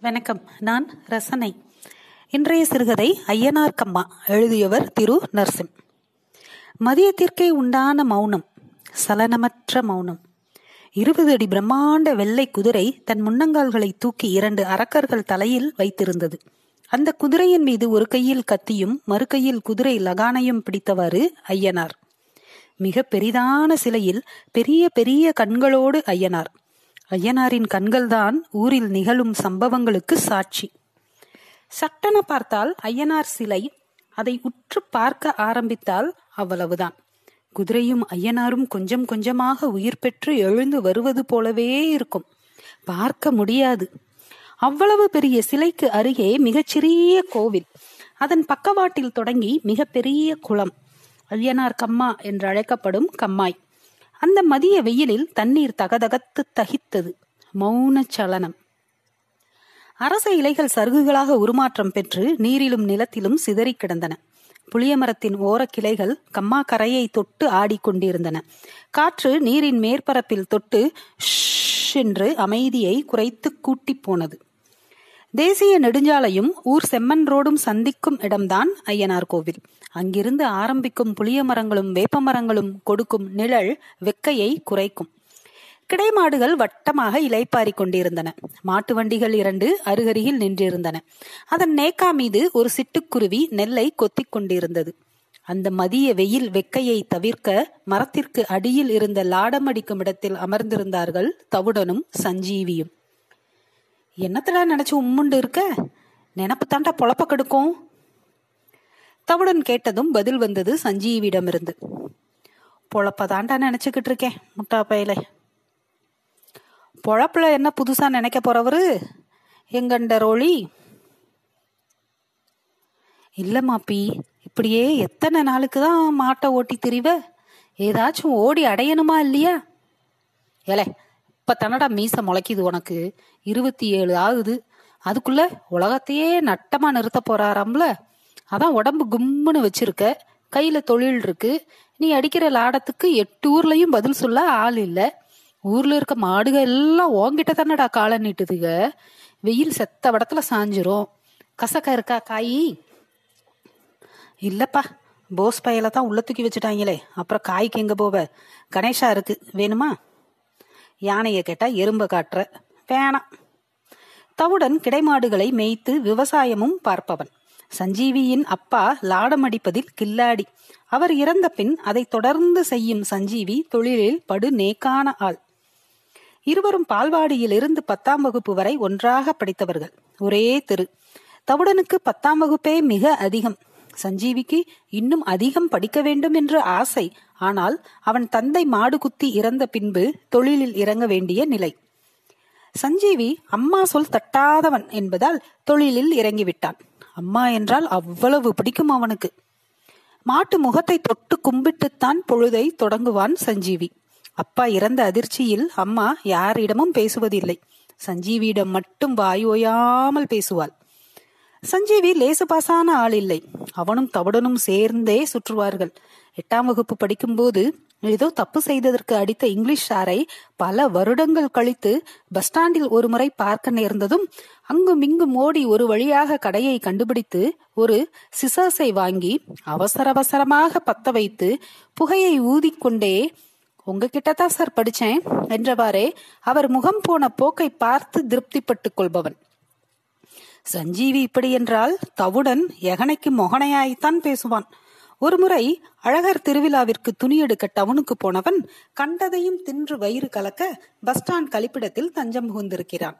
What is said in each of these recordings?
வணக்கம். நான் ரசனை. இன்றைய சிறுகதை ஐயனார் கம்மா எழுதியவர் திரு நர்சிம். மதியத்திற்கே உண்டான மௌனம் சலனமற்ற மௌனம். இருபது அடி பிரம்மாண்ட வெள்ளை குதிரை தன் முன்னங்கால்களை தூக்கி இரண்டு அரக்கர்கள் தலையில் வைத்திருந்தது. அந்த குதிரையின் மீது ஒரு கையில் கத்தியும் மறு கையில் குதிரை லகானையும் பிடித்தவாறு ஐயனார். மிக பெரிதான சிலையில் பெரிய பெரிய கண்களோடு ஐயனார். ஐயனாரின் கண்கள்தான் ஊரில் நிகழும் சம்பவங்களுக்கு சாட்சி. சட்டென பார்த்தால் ஐயனார் சிலை அதை உற்று பார்க்க ஆரம்பித்தால் அவ்வளவுதான். குதிரையும் ஐயனாரும் கொஞ்சம் கொஞ்சமாக உயிர் பெற்று எழுந்து வருவது போலவே இருக்கும். பார்க்க முடியாது. அவ்வளவு பெரிய சிலைக்கு அருகே மிகச்சிறிய கோவில். அதன் பக்கவாட்டில் தொடங்கி மிகப்பெரிய குளம். ஐயனார் கம்மா என்று அழைக்கப்படும் கம்மாய். அந்த மதிய வெயிலில் தண்ணீர் தகதகத்து தகித்தது. மௌன சலனம். அரச இலைகள் சருகுகளாக உருமாற்றம் பெற்று நீரிலும் நிலத்திலும் சிதறி கிடந்தன. புளியமரத்தின் ஓரக்கிளைகள் கம்மா கரையை தொட்டு ஆடிக்கொண்டிருந்தன காற்று நீரின் மேற்பரப்பில் தொட்டு என்று அமைதியை குறைத்து கூட்டி போனது. தேசிய நெடுஞ்சாலையும் ஊர் செம்மன் ரோடும் சந்திக்கும் இடம்தான் ஐயனார் கோவில். அங்கிருந்து ஆரம்பிக்கும் புளிய மரங்களும் வேப்ப மரங்களும் கொடுக்கும் நிழல் வெக்கையை குறைக்கும். கிடைமாடுகள் வட்டமாக இலைப்பாரி கொண்டிருந்தன. மாட்டு வண்டிகள் இரண்டு அருகருகில் நின்றிருந்தன. அதன் நேக்கா மீது ஒரு சிட்டுக்குருவி நெல்லை கொத்திக் கொண்டிருந்தது. அந்த மதிய வெயில் வெக்கையை தவிர்க்க மரத்திற்கு அடியில் இருந்த லாடமடிக்கும் இடத்தில் அமர்ந்திருந்தார்கள் தவுடனும் சஞ்சீவியும். என்னத்தடா நினைச்சு உம்முண்டு இருக்க? நினப்பு தாண்டா பொழப்ப கெடுக்கும்? தவுடன் கேட்டதும் பதில் வந்தது சஞ்சீவிடமிருந்து. பொழப்ப தாண்டா நினைச்சுக்கிட்டு இருக்கேன் முட்டா பயல பொழப்புல என்ன புதுசா நினைக்க போறவரு? எங்கண்ட ரோழி இல்ல மாப்பி இப்படியே எத்தனை நாளுக்கு தான் மாட்டை ஓட்டி திரிவ? ஏதாச்சும் ஓடி அடையணுமா இல்லையா? ஏலே இப்ப தன்னடா மீச முளைக்குது உனக்கு. இருபத்தி ஏழு ஆகுது அதுக்குள்ள உலகத்தையே நட்டமா நிறுத்த போறாராம்ல. அதான் உடம்பு கும்முன்னு வச்சிருக்க. கையில தொழில் இருக்கு. நீ அடிக்கிற லாடத்துக்கு எட்டு ஊர்லயும் பதில் சொல்ல ஆள் இல்ல. ஊர்ல இருக்க மாடுக எல்லாம் ஓங்கிட்ட தானடா காலை நீட்டுதுக. வெயில் செத்த வடத்துல சாஞ்சிரும். கசக்கா இருக்கா காய் இல்லப்பா. போஸ் பையில தான் உள்ள தூக்கி வச்சுட்டாங்களே. அப்புறம் காய்க்கு எங்க போவ? கணேஷா இருக்கு. வேணுமா? யானைய கேட்டா எறும்ப காட்டுற. வேணாம். தவுடன் கிடைமாடுகளை மேய்த்து விவசாயமும் பார்ப்பவன். சஞ்சீவியின் அப்பா லாடமடிப்பதில் கில்லாடி. அவர் இறந்த பின் அதை தொடர்ந்து செய்யும் சஞ்சீவி தொழிலில் படு நேக்கான ஆள். இருவரும் பால்வாடியில் இருந்து பத்தாம் வகுப்பு வரை ஒன்றாக படித்தவர்கள். ஒரே தெரு. தவுடனுக்கு பத்தாம் வகுப்பே மிக அதிகம். சஞ்சீவிக்கு இன்னும் அதிகம் படிக்க வேண்டும் என்ற ஆசை ஆனால் அவன் தந்தை மாடு குத்தி இறந்த பின்பு தொழிலில் இறங்க வேண்டிய நிலை. சஞ்சீவி அம்மா சொல் தட்டாதவன் என்பதால் தொழிலில் இறங்கிவிட்டான். அம்மா என்றால் அவ்வளவு பிடிக்கும் அவனுக்கு. மாட்டு முகத்தை தொட்டு கும்பிட்டுத்தான் பொழுதை தொடங்குவான் சஞ்சீவி. அப்பா இறந்த அதிர்ச்சியில் அம்மா யாரிடமும் பேசுவதில்லை. சஞ்சீவியிடம் மட்டும் வாய் ஓயாமல் பேசுவாள். சஞ்சீவி லேசு பாசான ஆள் இல்லை. அவனும் தவடனும் சேர்ந்தே சுற்றுவார்கள். எட்டாம் வகுப்பு படிக்கும்போது ஏதோ தப்பு செய்ததற்கு அடித்த இங்கிலீஷ் சாரை பல வருடங்கள் கழித்து பஸ் ஸ்டாண்டில் ஒரு முறை பார்க்க நேர்ந்ததும் அங்கும் இங்கும் ஓடி ஒரு வழியாக கடையை கண்டுபிடித்து ஒரு சிசர்ஸை வாங்கி அவசர அவசரமாக பத்த வைத்து புகையை ஊதிக்கொண்டே உங்ககிட்ட தான் சார் படிச்சேன் என்றவாறே அவர் முகம் போன போக்கை பார்த்து திருப்திப்பட்டுக் கொள்பவன். சஞ்சீவி இப்படி என்றால் தவுடன் எகனைக்கு மொகனையாய்த்தான் பேசுவான். ஒருமுறை அழகர் திருவிழாவிற்கு துணி எடுக்க டவுனுக்கு போனவன் கண்டதையும் தின்று வயிறு கலக்க பஸ் ஸ்டாண்ட் கழிப்பிடத்தில் தஞ்சம் புகுந்திருக்கிறான்.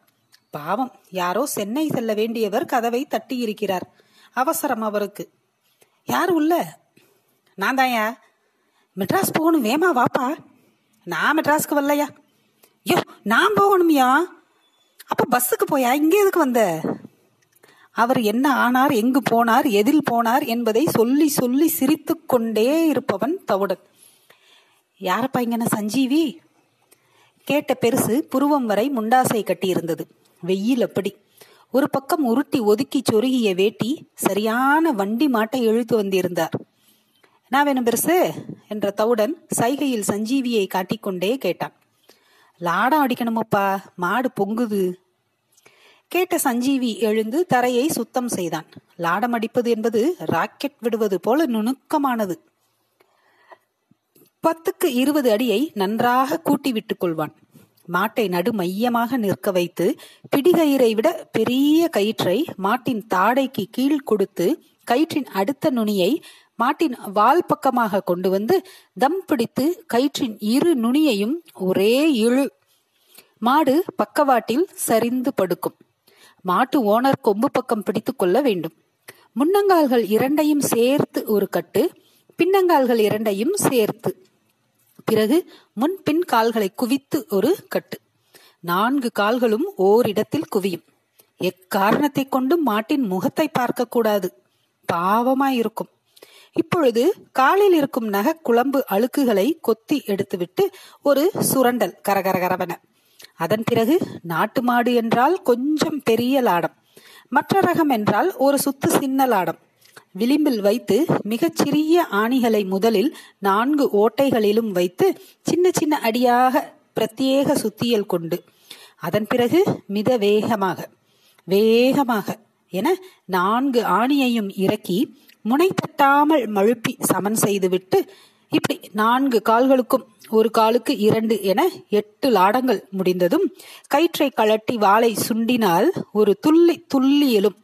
பாவம் யாரோ சென்னை செல்ல வேண்டியவர் கதவை தட்டி இருக்கிறார் அவசரம் அவருக்கு. யார் உள்ள? நான் தாயா மெட்ராஸ் போகணும் வேமா வாப்பா. நான் மெட்ராஸ்க்கு வரலையா? யோ நான் போகணுமியா. அப்ப பஸ்ஸுக்கு போயா? இங்கே எதுக்கு வந்த? அவர் என்ன ஆனார் எங்கு போனார் எதில் போனார் என்பதை சொல்லி சொல்லி சிரித்து கொண்டே இருப்பவன் தவுடன் யாரப்பா இங்கன சஞ்சீவி? கேட்ட பெருசு புருவம் வரை முண்டாசை கட்டியிருந்தது. வெயில் அப்படி. ஒரு பக்கம் உருட்டி ஒதுக்கி சொருகிய வேட்டி சரியான வண்டி மாட்டை இழுத்து வந்திருந்தார். நான் வேணும் பெருசு? என்ற தவுடன் சைகையில் சஞ்சீவியை காட்டிக்கொண்டே கேட்டான். லாடம் அடிக்கணுமப்பா. மாடு பொங்குது. கேட்ட சஞ்சீவி எழுந்து தரையை சுத்தம் செய்தான். லாடம் அடிப்பது என்பது ராக்கெட் விடுவது போல நுணுக்கமானது. பத்துக்கு இருபது அடியை நன்றாக கூட்டி விட்டுக் கொள்வான். மாட்டை நடு மையமாக நிற்க வைத்து பிடிகயிறை விட பெரிய கயிற்றை மாட்டின் தாடைக்கு கீழ் கொடுத்து கயிற்றின் அடுத்த நுனியை மாட்டின் வால் பக்கமாக கொண்டு வந்து தம் பிடித்து கயிற்றின் இரு நுனியையும் ஒரே இழு. மாடு பக்கவாட்டில் சரிந்து படுக்கும். மாட்டு ஓனர் கொம்பு பக்கம் பிடித்துக் கொள்ள வேண்டும். முன்னங்கால்கள் இரண்டையும் சேர்த்து ஒரு கட்டு பின்னங்கால்கள் இரண்டையும் சேர்த்து. பிறகு முன் பின் கால்களை குவித்து ஒரு கட்டு. நான்கு கால்களும் ஓரிடத்தில் குவியும். எக்காரணத்தை கொண்டும் மாட்டின் முகத்தை பார்க்க கூடாது. பாவமாயிருக்கும். இப்பொழுது காலில் இருக்கும் நக குழம்பு அழுக்குகளை கொத்தி எடுத்துவிட்டு ஒரு சுரண்டல் கரகரகரவன. அதன் பிறகு நாட்டு மாடு என்றால் கொஞ்சம் பெரிய லாடம். மற்ற ரகம் என்றால் ஒரு சுத்து சின்ன லாடம். விளிம்பில் வைத்து மிகச் சிறிய ஆணிகளை முதலில் நான்கு ஓட்டைகளிலும் வைத்து சின்ன சின்ன அடியாக பிரத்யேக சுத்தியல் கொண்டு அதன் பிறகு மித வேகமாக வேகமாக என நான்கு ஆணியையும் இறக்கி முனை தட்டாமல் மழுப்பி சமன் செய்துவிட்டு இப்படி நான்கு கால்களுக்கும் ஒரு காலுக்கு இரண்டு என எட்டு லாடங்கள் முடிந்ததும் கயிற்றை கழட்டி வாளை சுண்டினால் ஒரு துள்ளி துள்ளி எழும்.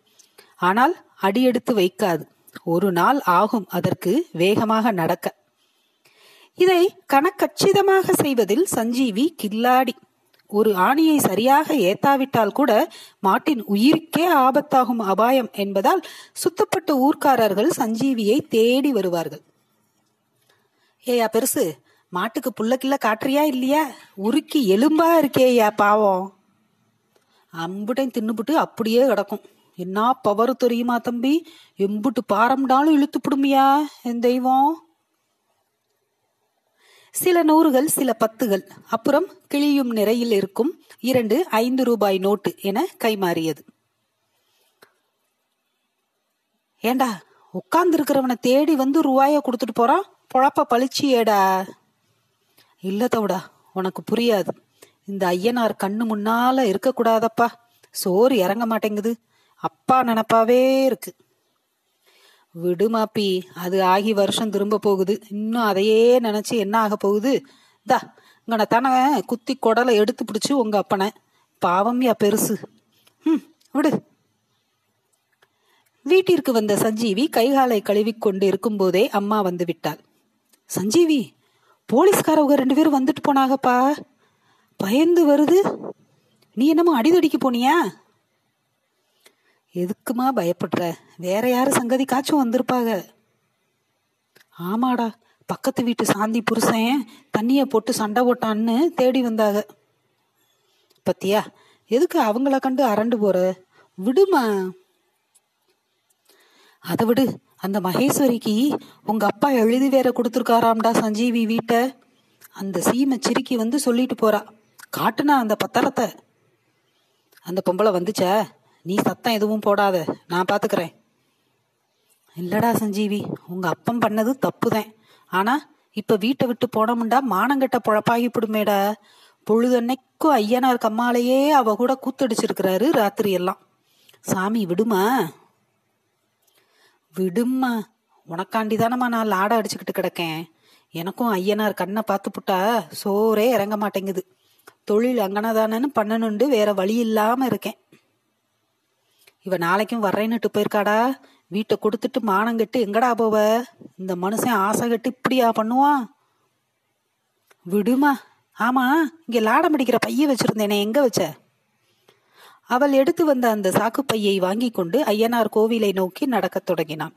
ஆனால் அடியெடுத்து வைக்காது. ஒரு நாள் ஆகும் அதற்கு வேகமாக நடக்க. இதை கணக்கச்சிதமாக செய்வதில் சஞ்சீவி கில்லாடி. ஒரு ஆணியை சரியாக ஏத்தாவிட்டால் கூட மாட்டின் உயிருக்கே ஆபத்தாகும் அபாயம் என்பதால் சுத்தப்பட்ட ஊர்க்காரர்கள் சஞ்சீவியை தேடி வருவார்கள். ஏயா பெருசு மாட்டுக்கு புள்ளக்கில்ல காட்டுறியா இல்லையா? உருக்கி எலும்பா இருக்கேயா பாவம். அம்புட்டையும் தின்னுபுட்டு அப்படியே கிடக்கும். என்ன பவர் தெரியுமா தம்பி? எம்புட்டு பாரம்டாலும் இழுத்து பிடுமியா என் தெய்வம்? சில நூறுகள் சில பத்துகள். அப்புறம் கிளியும் நிறையில் இருக்கும். இரண்டு ஐந்து ரூபாய் நோட்டு என கைமாறியது. ஏண்டா உட்கார்ந்து இருக்கிறவனை தேடி வந்து ரூபாய கொடுத்துட்டு போறான்? பொழப்ப பழிச்சியேடா இல்ல தவிடா உனக்கு புரியாது. இந்த ஐயனார் கண்ணு முன்னால இருக்கக்கூடாதப்பா. சோறு இறங்க மாட்டேங்குது. அப்பா நினப்பாவே இருக்கு. விடுமாப்பி அது ஆகி வருஷம் திரும்ப போகுது. இன்னும் அதையே நினைச்சு என்ன ஆக போகுது? தா இங்கன தானே குத்தி குடலை எடுத்து பிடிச்சு உங்க அப்பனை. பாவம்யா பெருசு. ம் விடு. வீட்டிற்கு வந்த சஞ்சீவி கைகாலை கழுவிக்கொண்டு இருக்கும்போதே அம்மா வந்து விட்டாள். சஞ்சீவி போலீஸ்காரவங்க ரெண்டு பேரும் வந்துட்டு போனாகப்பா பயந்து வருது. நீ என்னமோ அடிதடிக்கு போனியா? எதுக்குமா பயப்படுற? வேற யாரு சங்கதி காச்சும் வந்திருப்பாங்க ஆமாடா பக்கத்து வீட்டு சாந்தி புருஷன் தண்ணிய போட்டு சண்டை போட்டான்னு தேடி வந்தாங்க பத்தியா எதுக்கு அவங்கள கண்டு அரண்டு போற? விடுமா? அதை விடு. அந்த மகேஸ்வரிக்கு உங்க அப்பா எழுதி வேற கொடுத்துருக்காராம்டா சஞ்சீவி வீட்டை. அந்த சீமை சிரிக்கி வந்து சொல்லிட்டு போறா. காட்டுனா அந்த பத்திரத்தை. அந்த பொம்பளை வந்துச்சா? நீ சத்தம் எதுவும் போடாத. நான் பாத்துக்கிறேன். இல்லடா சஞ்சீவி உங்க அப்பம் பண்ணது தப்புதான். ஆனா இப்ப வீட்டை விட்டு போனமுண்டா மானங்கட்ட பொழப்பாகி போடுமேடா பொழுதன்னைக்கும் ஐயனார் கம்மாலேயே அவ கூட கூத்தடிச்சிருக்கிறாரு ராத்திரி எல்லாம் சாமி விடுமா? விடும்மா. உனக்காண்டி தானம்மா நான் லாட அடிச்சுக்கிட்டு கிடக்கேன். எனக்கும் ஐயனார் கண்ணை பார்த்து புட்டா சோறே இறங்க மாட்டேங்குது. தொழில் அங்கனதானன்னு பண்ணணுண்டு வேற வழி இல்லாம இருக்கேன். இவ நாளைக்கும் வர்றேன்னுட்டு போயிருக்காடா. வீட்டை கொடுத்துட்டு மானங்கெட்டு எங்கடா போவ? இந்த மனுஷன் ஆசை கட்டு இப்படியா பண்ணுவான் விடுமா. ஆமா இங்க லாடம் அடிக்கிற பைய வச்சிருந்தேனே எங்க வச்ச? அவள் எடுத்து வந்த அந்த சாக்குப்பையை வாங்கி கொண்டு ஐயனார் கோவிலை நோக்கி நடக்கத் தொடங்கினான்.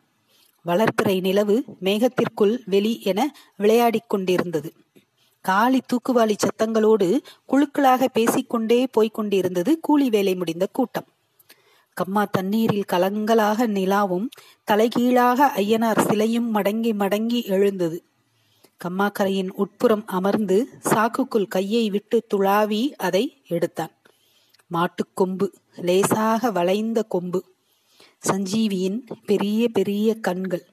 வளர்ப்பிறை நிலவு மேகத்திற்குள் வெளி என விளையாடிக் கொண்டிருந்தது. காலி தூக்குவாளி சத்தங்களோடு குழுக்களாக பேசிக்கொண்டே போய்க் கொண்டிருந்தது கூலி வேலை முடிந்த கூட்டம். கம்மா தண்ணீரில் கலங்களாக நிலாவும் தலைகீழாக ஐயனார் சிலையும் மடங்கி மடங்கி எழுந்தது. கம்மாக்கரையின் உட்புறம் அமர்ந்து சாக்குக்குள் கையை விட்டு துளாவி அதை எடுத்தான். மாட்டுக்கொம்பு லேசாக வளைந்த கொம்பு. சஞ்சீவியின் பெரிய பெரிய கண்கள்.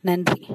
நன்றி.